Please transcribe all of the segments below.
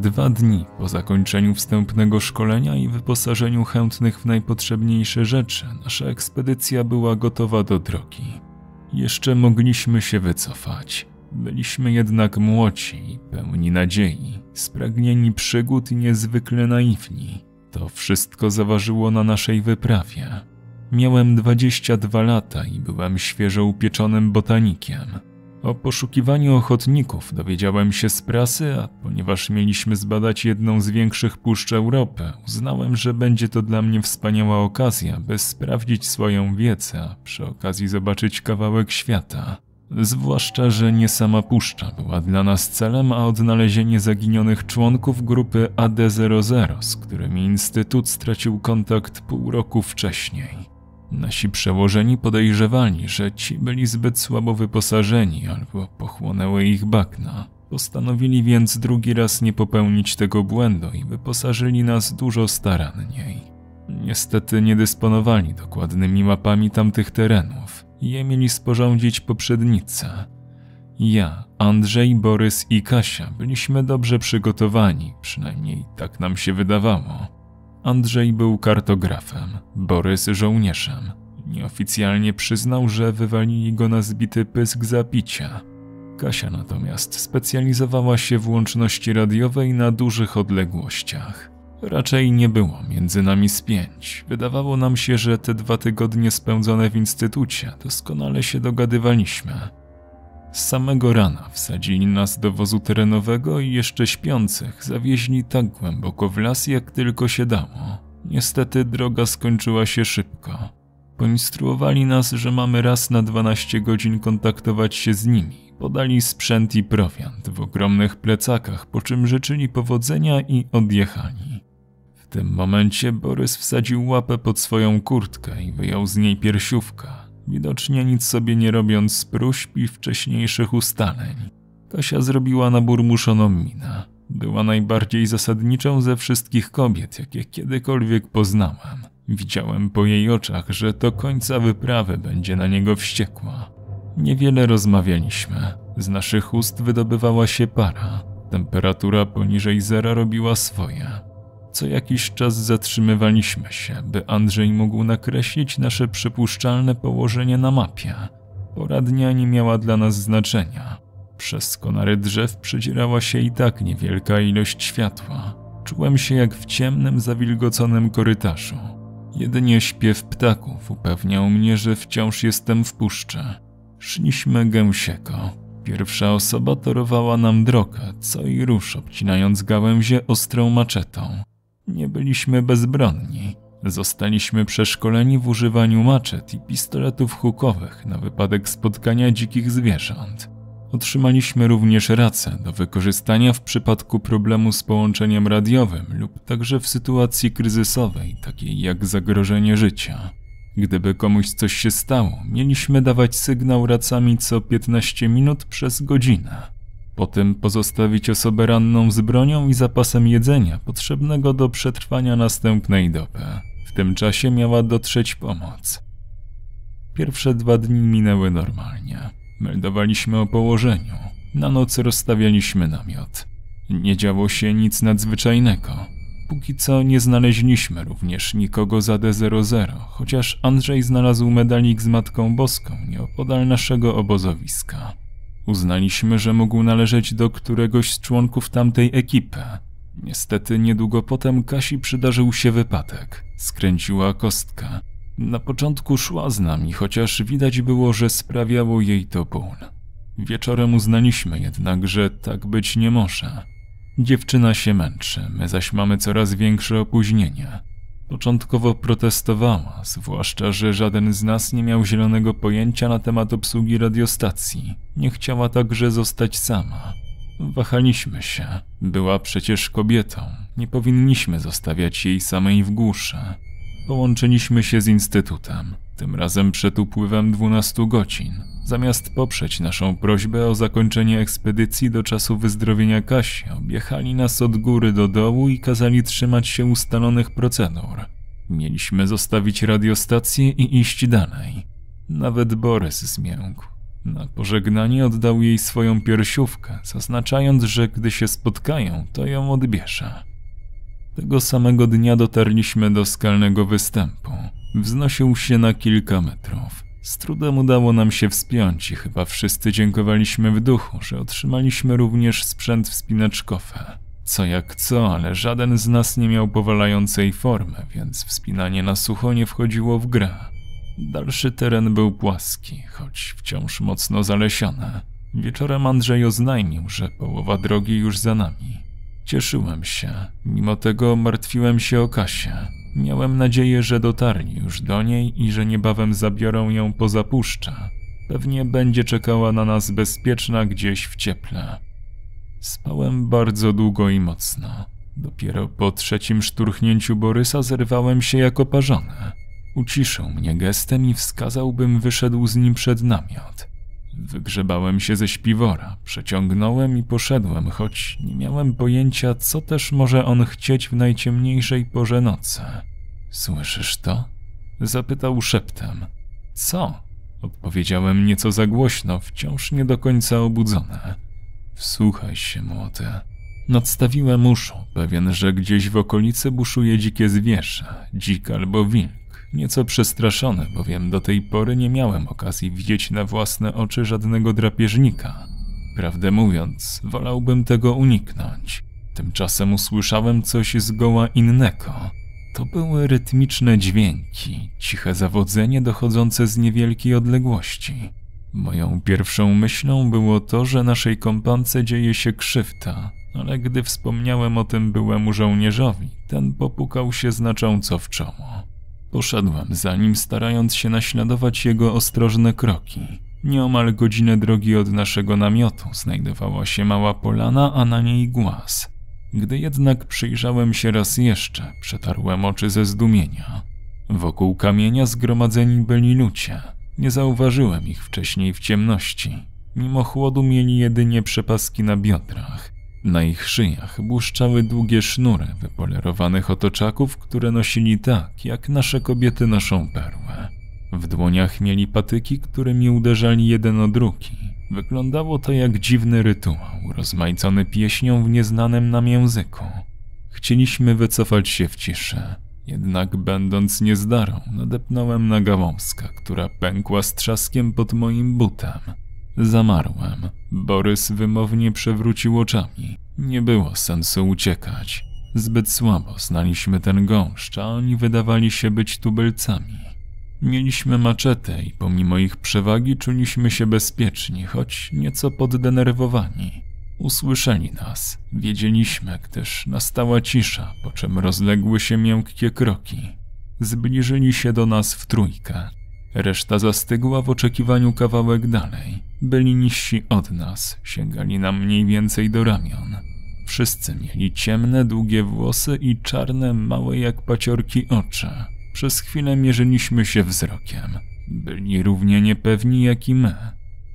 Dwa dni po zakończeniu wstępnego szkolenia i wyposażeniu chętnych w najpotrzebniejsze rzeczy, nasza ekspedycja była gotowa do drogi. Jeszcze mogliśmy się wycofać. Byliśmy jednak młodzi pełni nadziei, spragnieni przygód i niezwykle naiwni. To wszystko zaważyło na naszej wyprawie. Miałem 22 lata i byłem świeżo upieczonym botanikiem. O poszukiwaniu ochotników dowiedziałem się z prasy, a ponieważ mieliśmy zbadać jedną z większych puszcz Europy, uznałem, że będzie to dla mnie wspaniała okazja, by sprawdzić swoją wiedzę, a przy okazji zobaczyć kawałek świata. Zwłaszcza, że nie sama puszcza była dla nas celem, a odnalezienie zaginionych członków grupy AD00, z którymi Instytut stracił kontakt pół roku wcześniej. Nasi przełożeni podejrzewali, że ci byli zbyt słabo wyposażeni albo pochłonęły ich bagna. Postanowili więc drugi raz nie popełnić tego błędu i wyposażyli nas dużo staranniej. Niestety nie dysponowali dokładnymi mapami tamtych terenów. Je mieli sporządzić poprzednicy. Ja, Andrzej, Borys i Kasia byliśmy dobrze przygotowani, przynajmniej tak nam się wydawało. Andrzej był kartografem, Borys żołnierzem. Nieoficjalnie przyznał, że wywalili go na zbity pysk za picia. Kasia natomiast specjalizowała się w łączności radiowej na dużych odległościach. Raczej nie było między nami spięć. Wydawało nam się, że te dwa tygodnie spędzone w instytucie doskonale się dogadywaliśmy. Z samego rana wsadzili nas do wozu terenowego i jeszcze śpiących zawieźli tak głęboko w las, jak tylko się dało. Niestety droga skończyła się szybko. Poinstruowali nas, że mamy raz na 12 godzin kontaktować się z nimi. Podali sprzęt i prowiant w ogromnych plecakach, po czym życzyli powodzenia i odjechali. W tym momencie Borys wsadził łapę pod swoją kurtkę i wyjął z niej piersiówkę widocznie nic sobie nie robiąc z próśb i wcześniejszych ustaleń. Kasia zrobiła naburmuszoną minę. Była najbardziej zasadniczą ze wszystkich kobiet, jakie kiedykolwiek poznałem. Widziałem po jej oczach, że do końca wyprawy będzie na niego wściekła. Niewiele rozmawialiśmy. Z naszych ust wydobywała się para. Temperatura poniżej zera robiła swoje. Co jakiś czas zatrzymywaliśmy się, by Andrzej mógł nakreślić nasze przypuszczalne położenie na mapie. Pora dnia nie miała dla nas znaczenia. Przez konary drzew przedzierała się i tak niewielka ilość światła. Czułem się jak w ciemnym, zawilgoconym korytarzu. Jedynie śpiew ptaków upewniał mnie, że wciąż jestem w puszczy. Szliśmy gęsieko. Pierwsza osoba torowała nam drogę, co i rusz obcinając gałęzie ostrą maczetą. Nie byliśmy bezbronni. Zostaliśmy przeszkoleni w używaniu maczet i pistoletów hukowych na wypadek spotkania dzikich zwierząt. Otrzymaliśmy również racę do wykorzystania w przypadku problemu z połączeniem radiowym lub także w sytuacji kryzysowej, takiej jak zagrożenie życia. Gdyby komuś coś się stało, mieliśmy dawać sygnał racami co 15 minut przez godzinę. Potem pozostawić osobę ranną z bronią i zapasem jedzenia potrzebnego do przetrwania następnej doby. W tym czasie miała dotrzeć pomoc. Pierwsze dwa dni minęły normalnie. Meldowaliśmy o położeniu. Na noc rozstawialiśmy namiot. Nie działo się nic nadzwyczajnego. Póki co nie znaleźliśmy również nikogo za D00, chociaż Andrzej znalazł medalik z Matką Boską nieopodal naszego obozowiska. Uznaliśmy, że mógł należeć do któregoś z członków tamtej ekipy. Niestety niedługo potem Kasi przydarzył się wypadek. Skręciła kostkę. Na początku szła z nami, chociaż widać było, że sprawiało jej to ból. Wieczorem uznaliśmy jednak, że tak być nie może. Dziewczyna się męczy, my zaś mamy coraz większe opóźnienie. Początkowo protestowała, zwłaszcza, że żaden z nas nie miał zielonego pojęcia na temat obsługi radiostacji. Nie chciała także zostać sama. Wahaliśmy się. Była przecież kobietą. Nie powinniśmy zostawiać jej samej w głuszy. Połączyliśmy się z instytutem, tym razem przed upływem 12 godzin. Zamiast poprzeć naszą prośbę o zakończenie ekspedycji do czasu wyzdrowienia Kasi, objechali nas od góry do dołu i kazali trzymać się ustalonych procedur. Mieliśmy zostawić radiostację i iść dalej. Nawet Borys zmiękł. Na pożegnanie oddał jej swoją piersiówkę, zaznaczając, że gdy się spotkają, to ją odbierze. Tego samego dnia dotarliśmy do skalnego występu. Wznosił się na kilka metrów. Z trudem udało nam się wspiąć i chyba wszyscy dziękowaliśmy w duchu, że otrzymaliśmy również sprzęt wspinaczkowy. Co jak co, ale żaden z nas nie miał powalającej formy, więc wspinanie na sucho nie wchodziło w grę. Dalszy teren był płaski, choć wciąż mocno zalesiony. Wieczorem Andrzej oznajmił, że połowa drogi już za nami. Cieszyłem się, mimo tego martwiłem się o Kasię. Miałem nadzieję, że dotarli już do niej i że niebawem zabiorą ją poza puszczę. Pewnie będzie czekała na nas bezpieczna gdzieś w cieple. Spałem bardzo długo i mocno. Dopiero po trzecim szturchnięciu Borysa zerwałem się jako parzony. Uciszył mnie gestem i wskazał, bym wyszedł z nim przed namiot. Wygrzebałem się ze śpiwora, przeciągnąłem i poszedłem, choć nie miałem pojęcia, co też może on chcieć w najciemniejszej porze nocy. Słyszysz to? Zapytał szeptem. Co? Odpowiedziałem nieco za głośno, wciąż nie do końca obudzone. Wsłuchaj się, młody. Nadstawiłem uszu, pewien, że gdzieś w okolicy buszuje dzikie zwierzę, dzik albo wilk. Nieco przestraszony, bowiem do tej pory nie miałem okazji widzieć na własne oczy żadnego drapieżnika. Prawdę mówiąc, wolałbym tego uniknąć. Tymczasem usłyszałem coś zgoła innego. To były rytmiczne dźwięki, ciche zawodzenie dochodzące z niewielkiej odległości. Moją pierwszą myślą było to, że naszej kompance dzieje się krzywda, ale gdy wspomniałem o tym byłemu żołnierzowi, ten popukał się znacząco w czoło. Poszedłem za nim, starając się naśladować jego ostrożne kroki. Nieomal godzinę drogi od naszego namiotu znajdowała się mała polana, a na niej głaz. Gdy jednak przyjrzałem się raz jeszcze, przetarłem oczy ze zdumienia. Wokół kamienia zgromadzeni byli ludzie. Nie zauważyłem ich wcześniej w ciemności. Mimo chłodu mieli jedynie przepaski na biodrach. Na ich szyjach błyszczały długie sznury wypolerowanych otoczaków, które nosili tak, jak nasze kobiety noszą perłę. W dłoniach mieli patyki, którymi uderzali jeden o drugi. Wyglądało to jak dziwny rytuał, rozmaicony pieśnią w nieznanym nam języku. Chcieliśmy wycofać się w ciszę, jednak będąc niezdarą, nadepnąłem na gałązkę, która pękła z trzaskiem pod moim butem. Zamarłem. Borys wymownie przewrócił oczami. Nie było sensu uciekać. Zbyt słabo znaliśmy ten gąszcz, a oni wydawali się być tubylcami. Mieliśmy maczetę i pomimo ich przewagi czuliśmy się bezpieczni, choć nieco poddenerwowani. Usłyszeli nas, wiedzieliśmy, gdyż nastała cisza, po czym rozległy się miękkie kroki. Zbliżyli się do nas w trójkę. Reszta zastygła w oczekiwaniu kawałek dalej. Byli niżsi od nas, sięgali nam mniej więcej do ramion. Wszyscy mieli ciemne, długie włosy i czarne, małe jak paciorki oczy. Przez chwilę mierzyliśmy się wzrokiem. Byli równie niepewni jak i my.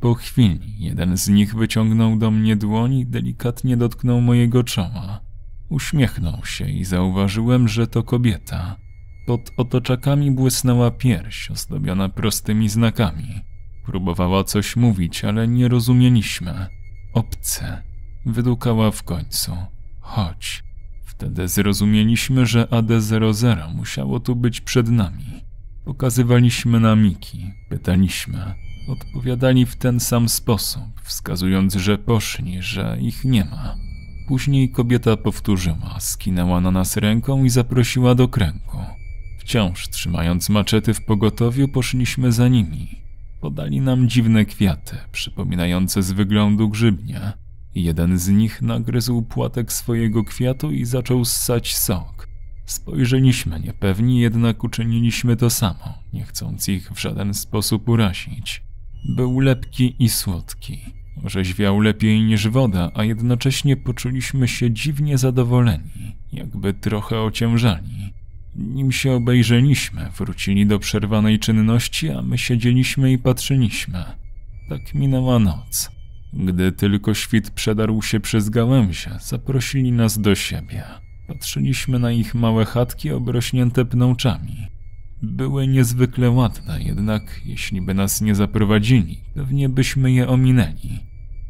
Po chwili jeden z nich wyciągnął do mnie dłoń i delikatnie dotknął mojego czoła. Uśmiechnął się i zauważyłem, że to kobieta. Pod otoczakami błysnęła pierś ozdobiona prostymi znakami. Próbowała coś mówić, ale nie rozumieliśmy. Obce. Wydukała w końcu. Chodź. Wtedy zrozumieliśmy, że AD00 musiało tu być przed nami. Pokazywaliśmy na Miki, pytaliśmy. Odpowiadali w ten sam sposób, wskazując, że poszli, że ich nie ma. Później kobieta powtórzyła, skinęła na nas ręką i zaprosiła do kręgu. Wciąż trzymając maczety w pogotowiu, poszliśmy za nimi. Podali nam dziwne kwiaty, przypominające z wyglądu grzybnie. Jeden z nich nagryzł płatek swojego kwiatu i zaczął ssać sok. Spojrzeliśmy niepewni, jednak uczyniliśmy to samo, nie chcąc ich w żaden sposób urazić. Był lepki i słodki. Orzeźwiał lepiej niż woda, a jednocześnie poczuliśmy się dziwnie zadowoleni, jakby trochę ociężali. Nim się obejrzeliśmy, wrócili do przerwanej czynności, a my siedzieliśmy i patrzyliśmy. Tak minęła noc. Gdy tylko świt przedarł się przez gałęzie, zaprosili nas do siebie. Patrzyliśmy na ich małe chatki obrośnięte pnączami. Były niezwykle ładne, jednak jeśli by nas nie zaprowadzili, pewnie byśmy je ominęli.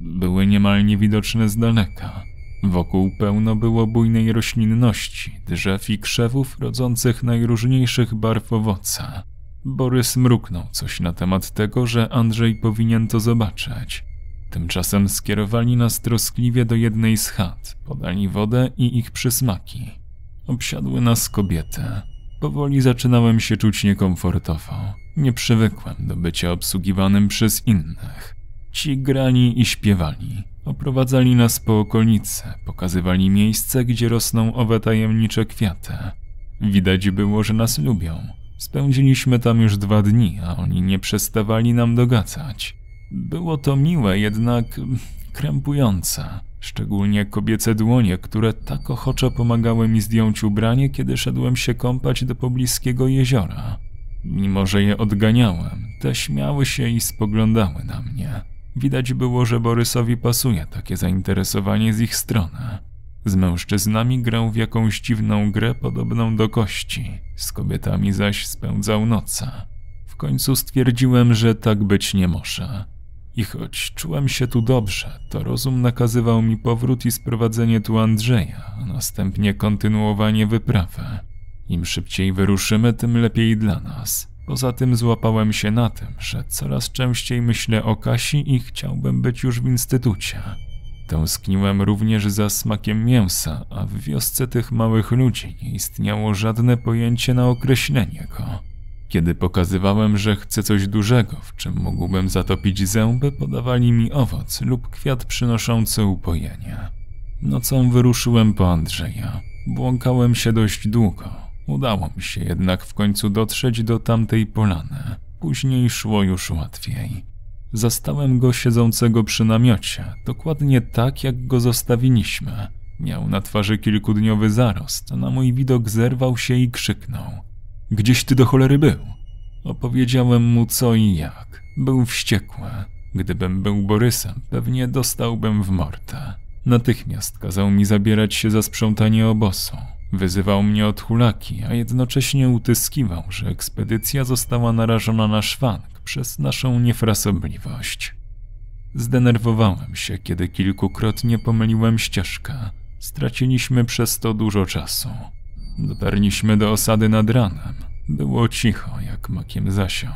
Były niemal niewidoczne z daleka. Wokół pełno było bujnej roślinności, drzew i krzewów rodzących najróżniejszych barw owoce. Borys mruknął coś na temat tego, że Andrzej powinien to zobaczyć. Tymczasem skierowali nas troskliwie do jednej z chat, podali wodę i ich przysmaki. Obsiadły nas kobiety. Powoli zaczynałem się czuć niekomfortowo. Nie przywykłem do bycia obsługiwanym przez innych. Ci grali i śpiewali. Oprowadzali nas po okolicy, pokazywali miejsce, gdzie rosną owe tajemnicze kwiaty. Widać było, że nas lubią. Spędziliśmy tam już dwa dni, a oni nie przestawali nam dogadzać. Było to miłe, jednak krępujące. Szczególnie kobiece dłonie, które tak ochoczo pomagały mi zdjąć ubranie, kiedy szedłem się kąpać do pobliskiego jeziora. Mimo, że je odganiałem, te śmiały się i spoglądały na mnie. Widać było, że Borysowi pasuje takie zainteresowanie z ich strony. Z mężczyznami grał w jakąś dziwną grę podobną do kości, z kobietami zaś spędzał noce. W końcu stwierdziłem, że tak być nie może. I choć czułem się tu dobrze, to rozum nakazywał mi powrót i sprowadzenie tu Andrzeja, a następnie kontynuowanie wyprawy. Im szybciej wyruszymy, tym lepiej dla nas. Poza tym złapałem się na tym, że coraz częściej myślę o Kasi i chciałbym być już w instytucie. Tęskniłem również za smakiem mięsa, a w wiosce tych małych ludzi nie istniało żadne pojęcie na określenie go. Kiedy pokazywałem, że chcę coś dużego, w czym mógłbym zatopić zęby, podawali mi owoc lub kwiat przynoszący upojenie. Nocą wyruszyłem po Andrzeja. Błąkałem się dość długo. Udało mi się jednak w końcu dotrzeć do tamtej polany. Później szło już łatwiej. Zastałem go siedzącego przy namiocie, dokładnie tak jak go zostawiliśmy. Miał na twarzy kilkudniowy zarost, na mój widok zerwał się i krzyknął. Gdzieś ty do cholery był? Opowiedziałem mu co i jak. Był wściekły. Gdybym był Borysem, pewnie dostałbym w mortę. Natychmiast kazał mi zabierać się za sprzątanie obozu. Wyzywał mnie od hulaki, a jednocześnie utyskiwał, że ekspedycja została narażona na szwank przez naszą niefrasobliwość. Zdenerwowałem się, kiedy kilkukrotnie pomyliłem ścieżkę. Straciliśmy przez to dużo czasu. Dotarliśmy do osady nad ranem. Było cicho, jak makiem zasią.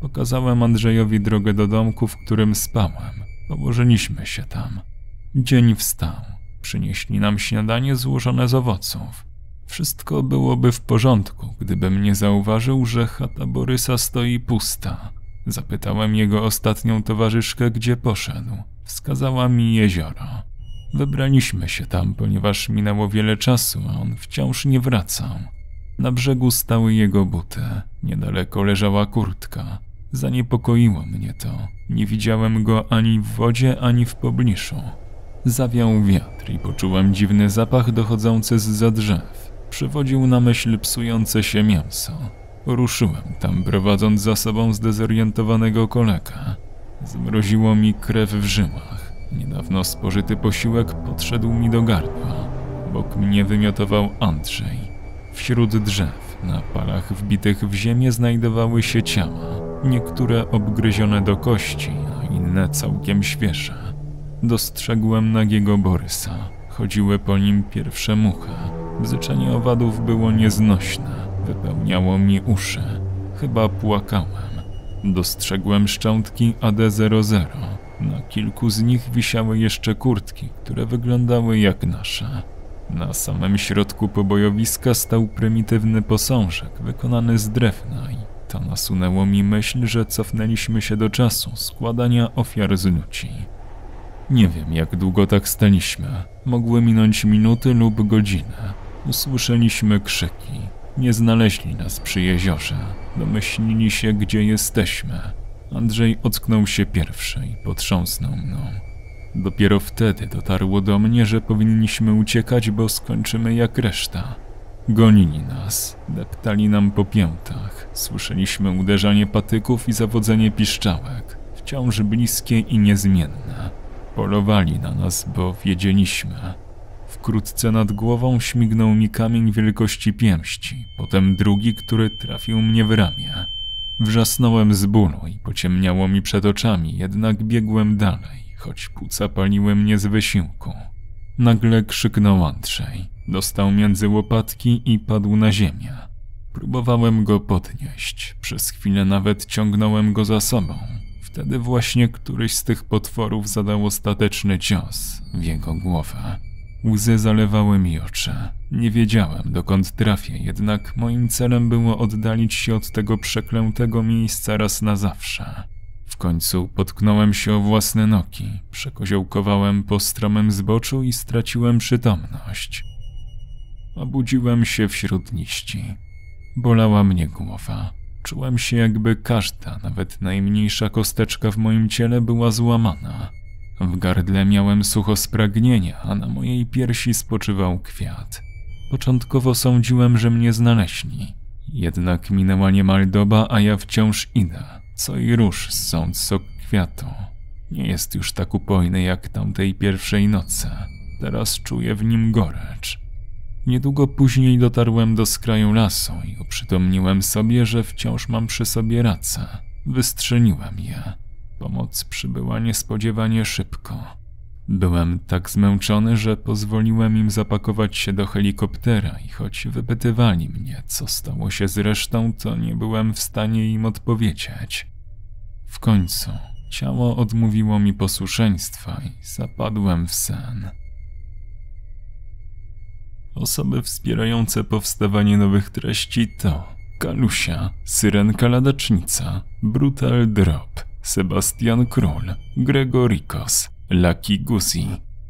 Pokazałem Andrzejowi drogę do domku, w którym spałem. Położyliśmy się tam. Dzień wstał. Przynieśli nam śniadanie złożone z owoców. Wszystko byłoby w porządku, gdybym nie zauważył, że chata Borysa stoi pusta. Zapytałem jego ostatnią towarzyszkę, gdzie poszedł. Wskazała mi jezioro. Wybraliśmy się tam, ponieważ minęło wiele czasu, a on wciąż nie wracał. Na brzegu stały jego buty, niedaleko leżała kurtka. Zaniepokoiło mnie to. Nie widziałem go ani w wodzie, ani w pobliżu. Zawiał wiatr i poczułem dziwny zapach dochodzący z za drzew. Przywodził na myśl psujące się mięso. Ruszyłem tam, prowadząc za sobą zdezorientowanego kolega. Zmroziło mi krew w żyłach. Niedawno spożyty posiłek podszedł mi do gardła. Bok mnie wymiotował Andrzej. Wśród drzew, na palach wbitych w ziemię znajdowały się ciała. Niektóre obgryzione do kości, a inne całkiem świeże. Dostrzegłem nagiego Borysa. Chodziły po nim pierwsze muchy. Bzyczenie owadów było nieznośne. Wypełniało mi uszy. Chyba płakałem. Dostrzegłem szczątki AD-00. Na kilku z nich wisiały jeszcze kurtki, które wyglądały jak nasze. Na samym środku pobojowiska stał prymitywny posążek wykonany z drewna i to nasunęło mi myśl, że cofnęliśmy się do czasu składania ofiar z ludzi. Nie wiem, jak długo tak staliśmy. Mogły minąć minuty lub godziny. Usłyszeliśmy krzyki. Nie znaleźli nas przy jeziorze. Domyślili się, gdzie jesteśmy. Andrzej ocknął się pierwszy i potrząsnął mną. Dopiero wtedy dotarło do mnie, że powinniśmy uciekać, bo skończymy jak reszta. Gonili nas, deptali nam po piętach. Słyszeliśmy uderzanie patyków i zawodzenie piszczałek, wciąż bliskie i niezmienne. Polowali na nas, bo wiedzieliśmy. Wkrótce nad głową śmignął mi kamień wielkości pięści, potem drugi, który trafił mnie w ramię. Wrzasnąłem z bólu i pociemniało mi przed oczami, jednak biegłem dalej, choć płuca paliły mnie z wysiłku. Nagle krzyknął Andrzej. Dostał między łopatki i padł na ziemię. Próbowałem go podnieść, przez chwilę nawet ciągnąłem go za sobą. Wtedy właśnie któryś z tych potworów zadał ostateczny cios w jego głowę. Łzy zalewały mi oczy. Nie wiedziałem, dokąd trafię, jednak moim celem było oddalić się od tego przeklętego miejsca raz na zawsze. W końcu potknąłem się o własne nogi, przekoziołkowałem po stromym zboczu i straciłem przytomność. Obudziłem się wśród liści. Bolała mnie głowa. Czułem się, jakby każda, nawet najmniejsza kosteczka w moim ciele była złamana. W gardle miałem sucho spragnienia, a na mojej piersi spoczywał kwiat. Początkowo sądziłem, że mnie znaleźli. Jednak minęła niemal doba, a ja wciąż idę. Co i rusz ssąc sok kwiatu. Nie jest już tak upojny jak tamtej pierwszej nocy. Teraz czuję w nim gorycz. Niedługo później dotarłem do skraju lasu i uprzytomniłem sobie, że wciąż mam przy sobie racę. Wystrzeniłem je. Pomoc przybyła niespodziewanie szybko. Byłem tak zmęczony, że pozwoliłem im zapakować się do helikoptera i choć wypytywali mnie, co stało się z resztą, to nie byłem w stanie im odpowiedzieć. W końcu ciało odmówiło mi posłuszeństwa i zapadłem w sen. Osoby wspierające powstawanie nowych treści to Kalusia, Syrenka Ladacznica, Brutal Drop, Sebastian Król, Gregorikos, Lucky Guzi,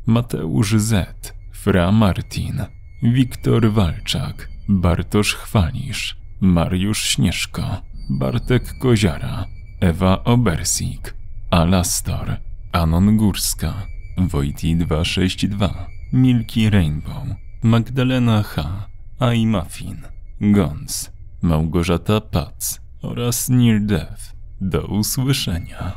Mateusz Z, Fra Martin, Wiktor Walczak, Bartosz Chwalisz, Mariusz Śnieżko, Bartek Koziara, Ewa Obersik, Alastor, Anon Górska, Wojti 262, Milki Rainbow, Magdalena H., Ai Muffin, Gons, Małgorzata Pac oraz Near Death. Do usłyszenia.